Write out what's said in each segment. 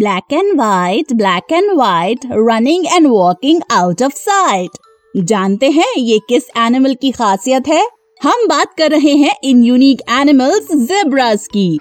Black and white black and white running and walking out of sight जानते हैं ये किस एनिमल की खासियत है? हम बात कर रहे हैं इन यूनिक एनिमल्स जेब्रास की।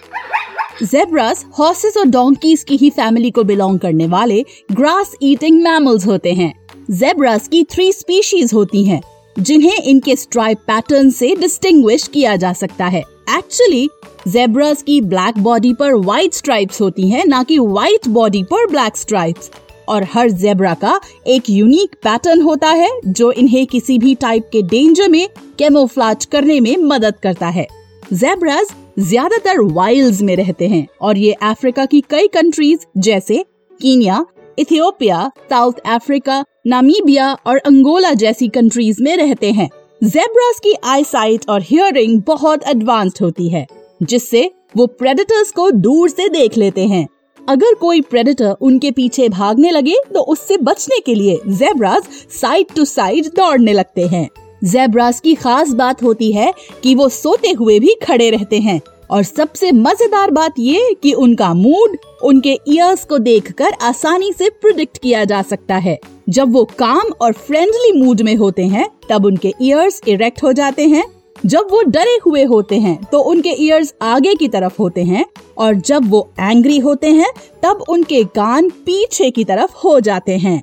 जेब्रास हॉर्सेस और डोंकीज की ही फैमिली को बिलोंग करने वाले ग्रास ईटिंग मैमल्स होते हैं। जेब्रास की थ्री स्पीशीज होती हैं, जिन्हें इनके स्ट्राइप पैटर्न से डिस्टिंग्विश किया जा सकता है। एक्चुअली जेब्रास की ब्लैक बॉडी पर व्हाइट स्ट्राइप्स होती हैं, ना कि व्हाइट बॉडी पर ब्लैक स्ट्राइप्स और हर जेब्रा का एक यूनिक पैटर्न होता है जो इन्हें किसी भी टाइप के डेंजर में कैमोफ्लाज करने में मदद करता है. जेब्रास ज़्यादातर वाइल्ड में रहते हैं और ये अफ्रीका की कई कंट्रीज़ जैसे Kenya Ethiopia South Africa Namibia और अंगोला जैसी कंट्रीज़ में रहते हैं. जेब्रास की आई साइट और हियरिंग बहुत एडवांस्ड होती है. जिससे वो प्रेडेटर्स को दूर से देख लेते हैं। अगर कोई प्रेडेटर उनके पीछे भागने लगे तो उससे बचने के लिए जेब्रास साइड टू साइड दौड़ने लगते हैं। जेब्रास की खास बात होती है कि वो सोते हुए भी खड़े रहते हैं। और सबसे मज़ेदार बात ये कि उनका मूड उनके ईयर्स को देखकर आसानी से प्रिडिक्ट किया जा सकता है। जब वो काम और फ्रेंडली मूड में होते हैं, तब उनके ईयर्स इरेक्ट हो जाते हैं। जब वो डरे हुए होते हैं तो उनके ईयर्स आगे की तरफ़ होते हैं और जब वो एंग्री होते हैं, तब उनके कान पीछे की तरफ़ हो जाते हैं।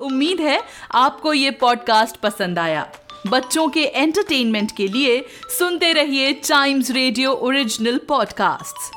उम्मीद है आपको ये पॉडकास्ट पसंद आया। बच्चों के एंटरटेनमेंट के लिए सुनते रहिए टाइम्स रेडियो ओरिजिनल पॉडकास्ट्स